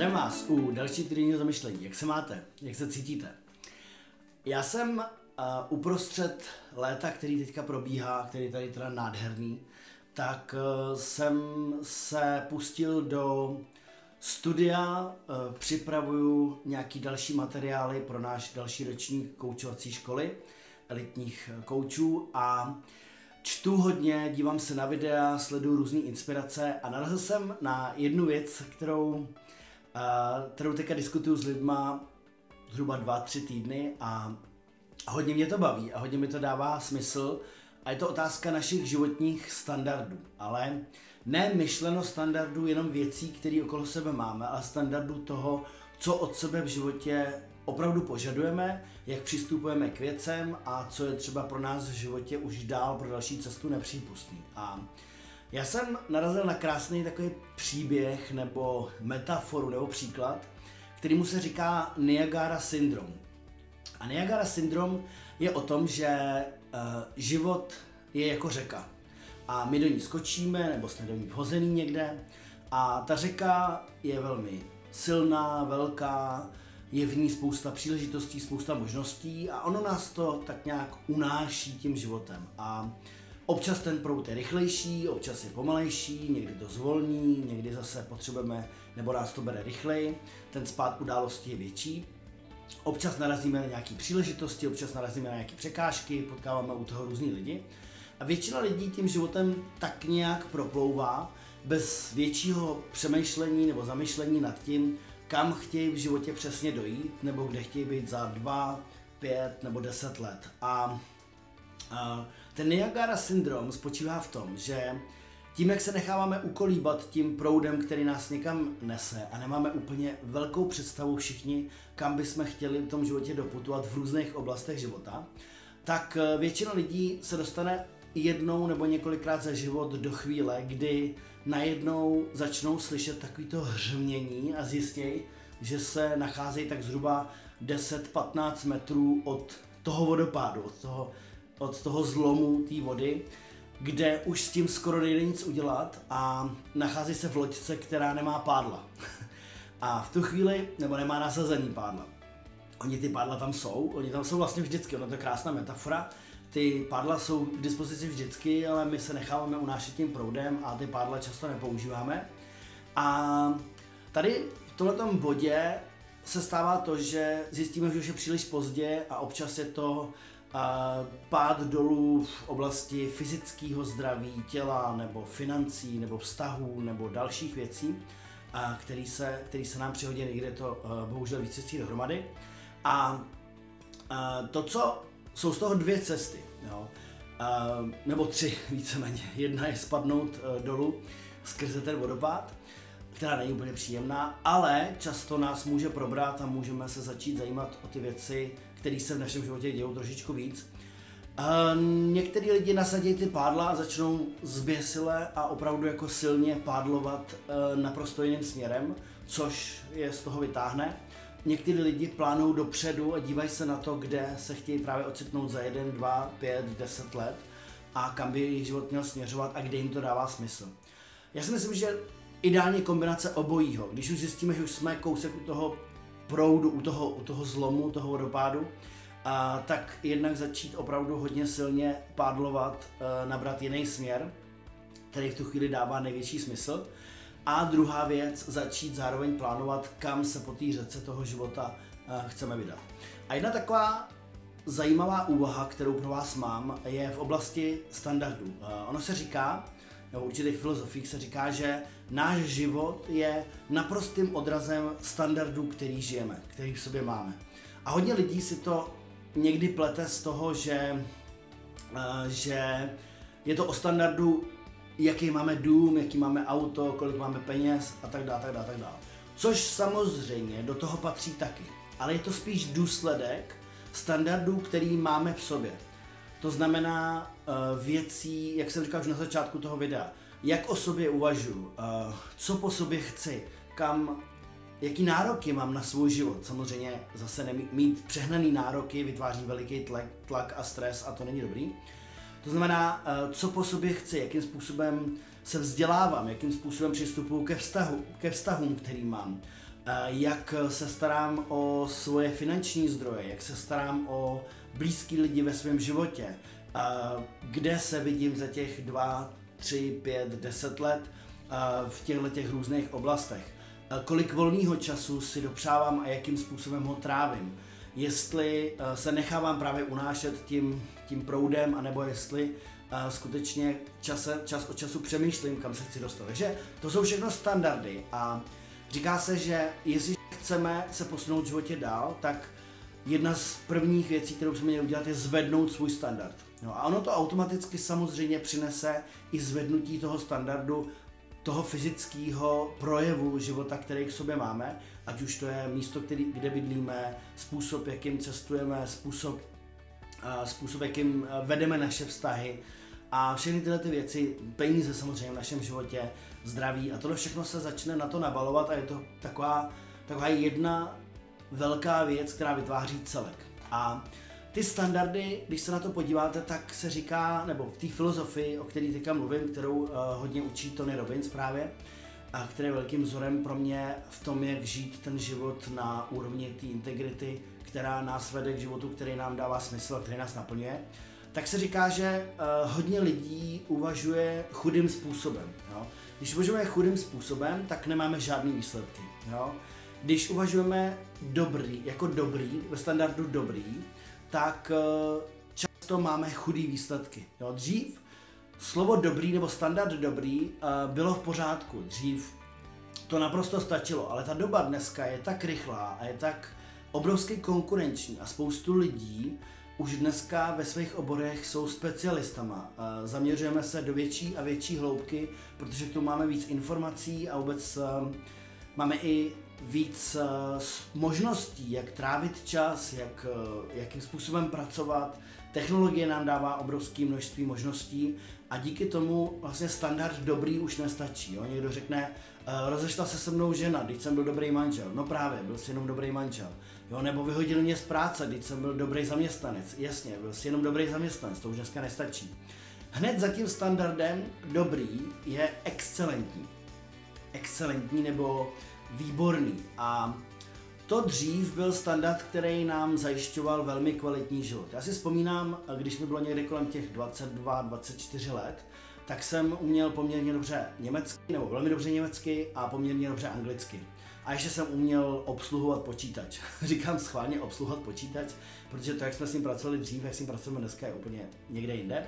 Zdravím vás u další týdenního zamyšlení. Jak se máte? Jak se cítíte? Já jsem uh, uprostřed léta, který teďka probíhá, který tady teda nádherný, tak uh, jsem se pustil do studia, uh, připravuju nějaký další materiály pro náš další ročník koučovací školy elitních koučů a čtu hodně, dívám se na videa, sleduju různé inspirace a narazil jsem na jednu věc, kterou kterou teďka diskutuju s lidma zhruba dva, tři týdny a hodně mě to baví a hodně mi to dává smysl a je to otázka našich životních standardů, ale ne myšleno standardů jenom věcí, které okolo sebe máme, ale standardů toho, co od sebe v životě opravdu požadujeme, jak přistupujeme k věcem a co je třeba pro nás v životě už dál pro další cestu nepřípustný. A já jsem narazil na krásný takový příběh nebo metaforu nebo příklad, který mu se říká Niagara syndrom. A Niagara syndrom je o tom, že uh, život je jako řeka. A my do ní skočíme, nebo jsme do ní vhozený někde. A ta řeka je velmi silná, velká, je v ní spousta příležitostí, spousta možností a ono nás to tak nějak unáší tím životem. A uh, Občas ten prout je rychlejší, občas je pomalejší, někdy to zvolní, někdy zase potřebujeme, nebo nás to bere rychleji, ten spát události je větší. Občas narazíme na nějaké příležitosti, občas narazíme na nějaké překážky, potkáváme u toho různý lidi. A většina lidí tím životem tak nějak proplouvá, bez většího přemýšlení nebo zamyšlení nad tím, kam chtějí v životě přesně dojít, nebo kde chtějí být za dva, pět nebo deset let. A, a ten Niagara syndrom spočívá v tom, že tím, jak se necháváme ukolíbat tím proudem, který nás někam nese a nemáme úplně velkou představu všichni, kam bychom chtěli v tom životě doputovat v různých oblastech života, tak eh, většina lidí se dostane jednou nebo několikrát za život do chvíle, kdy najednou začnou slyšet takovýto hřmění a zjistějí, že se nacházejí tak zhruba 10-15 metrů od toho vodopádu, od toho od toho zlomu té vody, kde už s tím skoro nejde nic udělat a nachází se v loďce, která nemá pádla. a v tu chvíli, nebo nemá nasazení pádla. Oni ty pádla tam jsou, oni tam jsou vlastně vždycky, ono to je krásná metafora. Ty pádla jsou k dispozici vždycky, ale my se necháváme unášet tím proudem a ty pádla často nepoužíváme. A tady v tomto bodě se stává to, že zjistíme, že už je příliš pozdě a občas je to pád dolů v oblasti fyzického zdraví, těla, nebo financí, nebo vztahů, nebo dalších věcí, který, se, který se nám přihodí, někde to uh, bohužel více cestí dohromady. A uh, to, co jsou z toho dvě cesty, jo, uh, nebo tři víceméně. Jedna je spadnout dolů skrze ten vodopád, která není úplně příjemná, ale často nás může probrat a můžeme se začít zajímat o ty věci, které se v našem životě dějou trošičku víc. Některý lidi nasadí ty pádla a začnou zběsile a opravdu jako silně pádlovat e, naprosto jiným směrem, což je z toho vytáhne. Někteří lidi plánují dopředu a dívají se na to, kde se chtějí právě ocitnout za jeden, dva, pět, deset let a kam by jejich život měl směřovat a kde jim to dává smysl. Já si myslím, že ideální kombinace obojího. Když už zjistíme, že už jsme kousek u toho proudu, u toho, u toho zlomu, toho vodopádu, a tak jednak začít opravdu hodně silně pádlovat, e, nabrat jiný směr, který v tu chvíli dává největší smysl. A druhá věc, začít zároveň plánovat, kam se po té řece toho života e, chceme vydat. A jedna taková zajímavá úvaha, kterou pro vás mám, je v oblasti standardů. E, ono se říká, v určitých filozofiích se říká, že náš život je naprostým odrazem standardů, který žijeme, který v sobě máme. A hodně lidí si to někdy plete z toho, že, uh, že je to o standardu, jaký máme dům, jaký máme auto, kolik máme peněz a tak dále, tak dále, tak dále. Což samozřejmě do toho patří taky. Ale je to spíš důsledek standardů, který máme v sobě. To znamená uh, věcí, jak jsem říkal už na začátku toho videa, jak o sobě uvažuji, uh, co po sobě chci, kam, jaký nároky mám na svůj život. Samozřejmě zase nemít, mít přehnaný nároky vytváří veliký tlak, tlak a stres a to není dobrý. To znamená, uh, co po sobě chci, jakým způsobem se vzdělávám, jakým způsobem přistupuji ke, vztahu, ke vztahům, který mám, jak se starám o svoje finanční zdroje, jak se starám o blízký lidi ve svém životě, kde se vidím za těch dva, tři, pět, deset let v těchto těch různých oblastech. Kolik volného času si dopřávám a jakým způsobem ho trávím. Jestli se nechávám právě unášet tím, tím proudem, anebo jestli skutečně čase, čas od času přemýšlím, kam se chci dostat. Takže to jsou všechno standardy a říká se, že jestli chceme se posunout v životě dál, tak jedna z prvních věcí, kterou jsme měli udělat, je zvednout svůj standard. No a ono to automaticky samozřejmě přinese i zvednutí toho standardu toho fyzického projevu života, který k sobě máme, ať už to je místo, který, kde bydlíme, způsob, jakým cestujeme, způsob, způsob, jakým vedeme naše vztahy a všechny tyhle ty věci, peníze samozřejmě v našem životě, zdraví a tohle všechno se začne na to nabalovat a je to taková, taková jedna velká věc, která vytváří celek. A ty standardy, když se na to podíváte, tak se říká, nebo v té filozofii, o které teďka mluvím, kterou uh, hodně učí Tony Robbins právě, a který je velkým vzorem pro mě v tom, jak žít ten život na úrovni té integrity, která nás vede k životu, který nám dává smysl, který nás naplňuje, tak se říká, že uh, hodně lidí uvažuje chudým způsobem. Jo? Když uvažujeme chudým způsobem, tak nemáme žádný výsledky. Jo? Když uvažujeme dobrý, jako dobrý, ve standardu dobrý, tak uh, často máme chudý výsledky. Jo? Dřív slovo dobrý nebo standard dobrý uh, bylo v pořádku. Dřív to naprosto stačilo, ale ta doba dneska je tak rychlá a je tak obrovsky konkurenční a spoustu lidí už dneska ve svých oborech jsou specialistama. Zaměřujeme se do větší a větší hloubky, protože tu máme víc informací a vůbec máme i víc uh, možností, jak trávit čas, jak, uh, jakým způsobem pracovat. Technologie nám dává obrovské množství možností a díky tomu vlastně standard dobrý už nestačí. Jo? Někdo řekne, uh, rozešla se se mnou žena, když jsem byl dobrý manžel. No právě, byl jsi jenom dobrý manžel. Jo, nebo vyhodili mě z práce, když jsem byl dobrý zaměstnanec. Jasně, byl jsi jenom dobrý zaměstnanec, to už dneska nestačí. Hned za tím standardem dobrý je excelentní. Excelentní nebo výborný. A to dřív byl standard, který nám zajišťoval velmi kvalitní život. Já si vzpomínám, když mi bylo někde kolem těch 22-24 let, tak jsem uměl poměrně dobře německy, nebo velmi dobře německy a poměrně dobře anglicky. A ještě jsem uměl obsluhovat počítač. Říkám schválně obsluhovat počítač, protože to, jak jsme s ním pracovali dřív, jak s ním pracujeme dneska, je úplně někde jinde.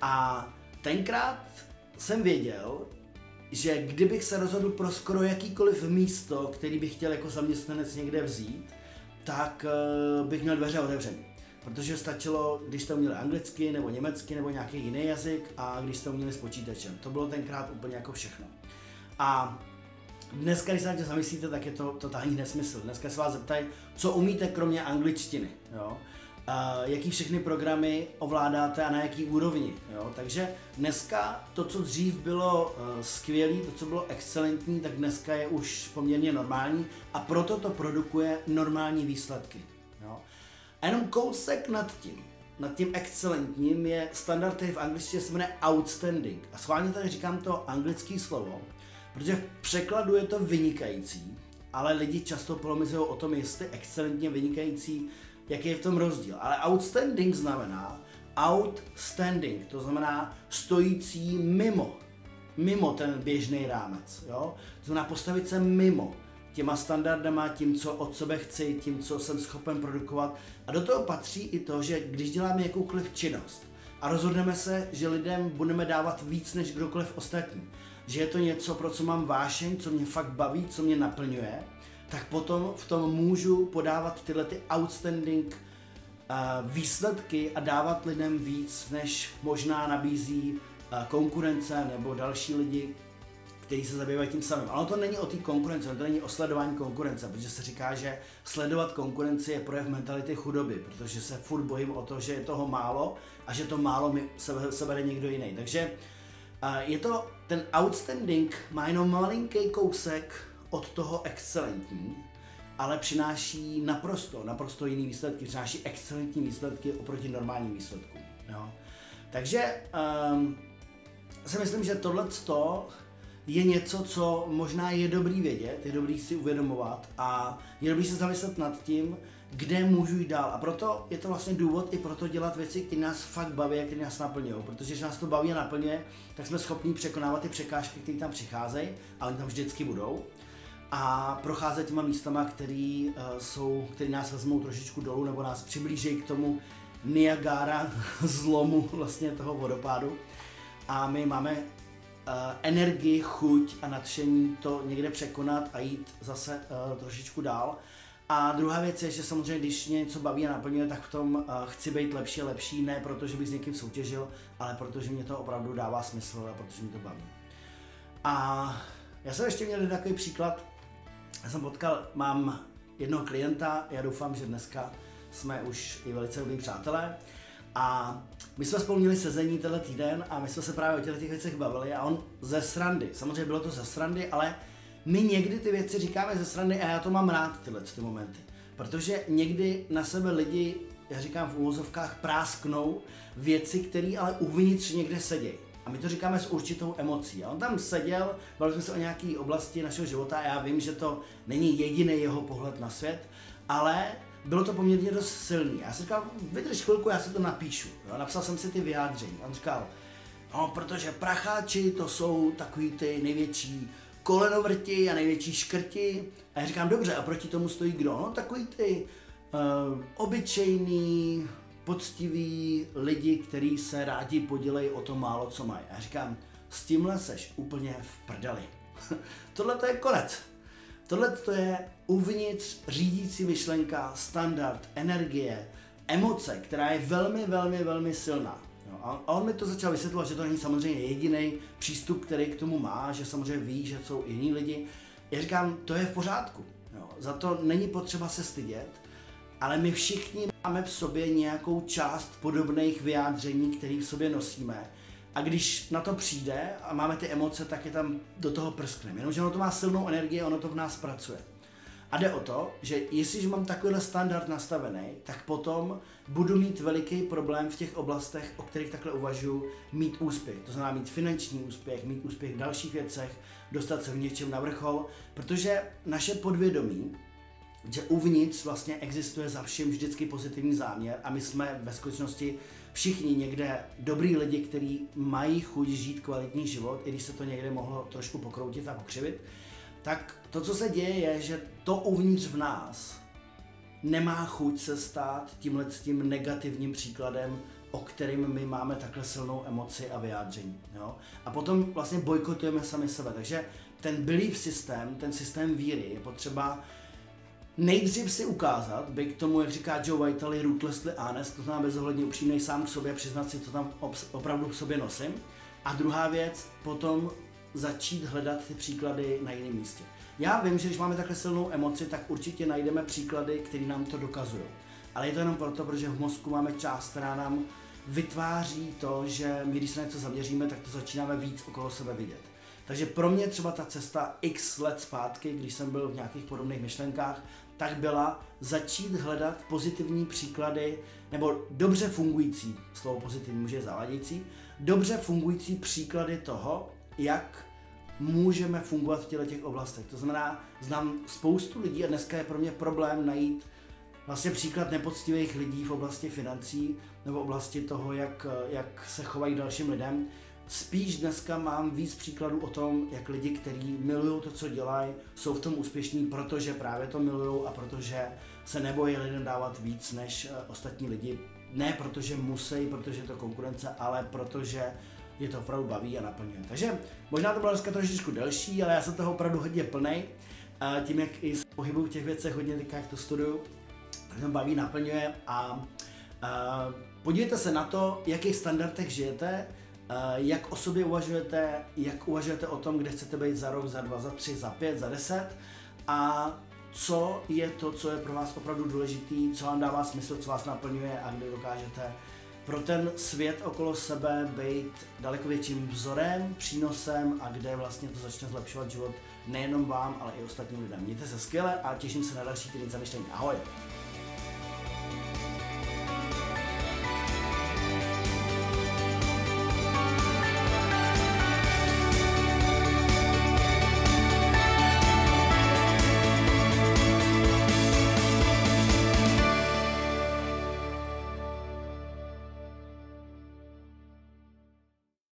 A tenkrát jsem věděl, že kdybych se rozhodl pro skoro jakýkoliv místo, který bych chtěl jako zaměstnanec někde vzít, tak uh, bych měl dveře otevřené. Protože stačilo, když jste uměli anglicky, nebo německy, nebo nějaký jiný jazyk a když jste uměli s počítačem. To bylo tenkrát úplně jako všechno. A Dneska, když se na to zamyslíte, tak je to totální nesmysl. Dneska se vás zeptají, co umíte kromě angličtiny. Jo? Jaký všechny programy ovládáte a na jaký úrovni. Jo? Takže dneska to, co dřív bylo uh, skvělé, to, co bylo excelentní, tak dneska je už poměrně normální a proto to produkuje normální výsledky. Jo? A jenom kousek nad tím, nad tím excelentním je standard, který v angličtině se jmenuje outstanding. A schválně tady říkám to anglické slovo, Protože v překladu je to vynikající, ale lidi často polomizují o tom, jestli excelentně vynikající, jaký je v tom rozdíl. Ale outstanding znamená outstanding, to znamená stojící mimo, mimo ten běžný rámec. Jo? To znamená postavit se mimo těma standardama, tím, co od sebe chci, tím, co jsem schopen produkovat. A do toho patří i to, že když děláme jakoukoliv činnost a rozhodneme se, že lidem budeme dávat víc než kdokoliv ostatní, že je to něco, pro co mám vášeň, co mě fakt baví, co mě naplňuje, tak potom v tom můžu podávat tyhle ty outstanding uh, výsledky a dávat lidem víc, než možná nabízí uh, konkurence nebo další lidi, kteří se zabývají tím samým. Ale to není o té konkurence, to není o sledování konkurence, protože se říká, že sledovat konkurenci je projev mentality chudoby, protože se furt bojím o to, že je toho málo a že to málo mi se, se někdo jiný. Takže uh, je to ten outstanding má jenom malinký kousek od toho excelentní, ale přináší naprosto, naprosto jiný výsledky, přináší excelentní výsledky oproti normálním výsledkům. Jo? Takže um, si myslím, že tohle je něco, co možná je dobrý vědět, je dobrý si uvědomovat a je dobrý se zamyslet nad tím, kde můžu jít dál. A proto je to vlastně důvod i proto dělat věci, které nás fakt baví a které nás naplňují. Protože když nás to baví a naplňuje, tak jsme schopni překonávat ty překážky, které tam přicházejí, ale tam vždycky budou. A procházet těma místama, které uh, jsou, které nás vezmou trošičku dolů nebo nás přiblíží k tomu Niagara zlomu vlastně toho vodopádu. A my máme uh, energii, chuť a nadšení to někde překonat a jít zase uh, trošičku dál. A druhá věc je, že samozřejmě, když mě něco baví a naplňuje, tak v tom uh, chci být lepší a lepší, ne protože bych s někým soutěžil, ale protože mě to opravdu dává smysl a protože mě to baví. A já jsem ještě měl takový příklad, já jsem potkal, mám jednoho klienta, já doufám, že dneska jsme už i velice dobrý přátelé. A my jsme spolu měli sezení tenhle týden a my jsme se právě o těch, těch věcech bavili a on ze srandy, samozřejmě bylo to ze srandy, ale my někdy ty věci říkáme ze strany a já to mám rád, tyhle ty momenty. Protože někdy na sebe lidi, já říkám v úvozovkách, prásknou věci, které ale uvnitř někde sedějí. A my to říkáme s určitou emocí. A on tam seděl, bavili jsme se o nějaké oblasti našeho života a já vím, že to není jediný jeho pohled na svět, ale bylo to poměrně dost silný. Já jsem říkal, vydrž chvilku, já si to napíšu. Jo? Napsal jsem si ty vyjádření. On říkal, no, protože pracháči to jsou takový ty největší kolenovrti a největší škrti. A já říkám, dobře, a proti tomu stojí kdo? No takový ty uh, obyčejný, poctiví lidi, kteří se rádi podělejí o to málo, co mají. A říkám, s tímhle seš úplně v prdeli. Tohle to je konec. Tohle to je uvnitř řídící myšlenka, standard, energie, emoce, která je velmi, velmi, velmi silná. A on mi to začal vysvětlovat, že to není samozřejmě jediný přístup, který k tomu má, že samozřejmě ví, že jsou jiní lidi. Já říkám, to je v pořádku. Jo. Za to není potřeba se stydět, ale my všichni máme v sobě nějakou část podobných vyjádření, které v sobě nosíme. A když na to přijde a máme ty emoce, tak je tam do toho prskneme. Jenomže ono to má silnou energii, ono to v nás pracuje. A jde o to, že jestliže mám takovýhle standard nastavený, tak potom budu mít veliký problém v těch oblastech, o kterých takhle uvažuji, mít úspěch. To znamená mít finanční úspěch, mít úspěch v dalších věcech, dostat se v něčem na vrchol, protože naše podvědomí, že uvnitř vlastně existuje za vším vždycky pozitivní záměr a my jsme ve skutečnosti všichni někde dobrý lidi, kteří mají chuť žít kvalitní život, i když se to někde mohlo trošku pokroutit a pokřivit, tak to, co se děje, je, že to uvnitř v nás nemá chuť se stát tímhle tím negativním příkladem, o kterým my máme takhle silnou emoci a vyjádření. Jo? A potom vlastně bojkotujeme sami sebe. Takže ten belief systém, ten systém víry je potřeba nejdřív si ukázat, by k tomu, jak říká Joe Vitale, ruthlessly honest, to znamená bezohledně upřímnej sám k sobě, přiznat si, co tam opravdu v sobě nosím. A druhá věc, potom začít hledat ty příklady na jiném místě. Já vím, že když máme takhle silnou emoci, tak určitě najdeme příklady, které nám to dokazují. Ale je to jenom proto, protože v mozku máme část, která nám vytváří to, že my, když se na něco zaměříme, tak to začínáme víc okolo sebe vidět. Takže pro mě třeba ta cesta x let zpátky, když jsem byl v nějakých podobných myšlenkách, tak byla začít hledat pozitivní příklady, nebo dobře fungující, slovo pozitivní může je zavadějící, dobře fungující příklady toho, jak můžeme fungovat v těle těch oblastech. To znamená, znám spoustu lidí a dneska je pro mě problém najít vlastně příklad nepoctivých lidí v oblasti financí nebo v oblasti toho, jak, jak se chovají dalším lidem. Spíš dneska mám víc příkladů o tom, jak lidi, kteří milují to, co dělají, jsou v tom úspěšní, protože právě to milují a protože se nebojí lidem dávat víc než uh, ostatní lidi. Ne protože musí, protože je to konkurence, ale protože je to opravdu baví a naplňuje. Takže možná to bylo dneska trošičku delší, ale já jsem toho opravdu hodně plný. Tím, jak i se pohybuju v těch věcech hodně, teďka jak to studuju, tak mě baví, naplňuje a, a podívejte se na to, v jakých standardech žijete, jak o sobě uvažujete, jak uvažujete o tom, kde chcete být za rok, za dva, za tři, za pět, za deset a co je to, co je pro vás opravdu důležitý, co vám dává smysl, co vás naplňuje a kde dokážete pro ten svět okolo sebe být daleko větším vzorem, přínosem a kde vlastně to začne zlepšovat život nejenom vám, ale i ostatním lidem. Mějte se skvěle a těším se na další týden zamyšlení. Ahoj!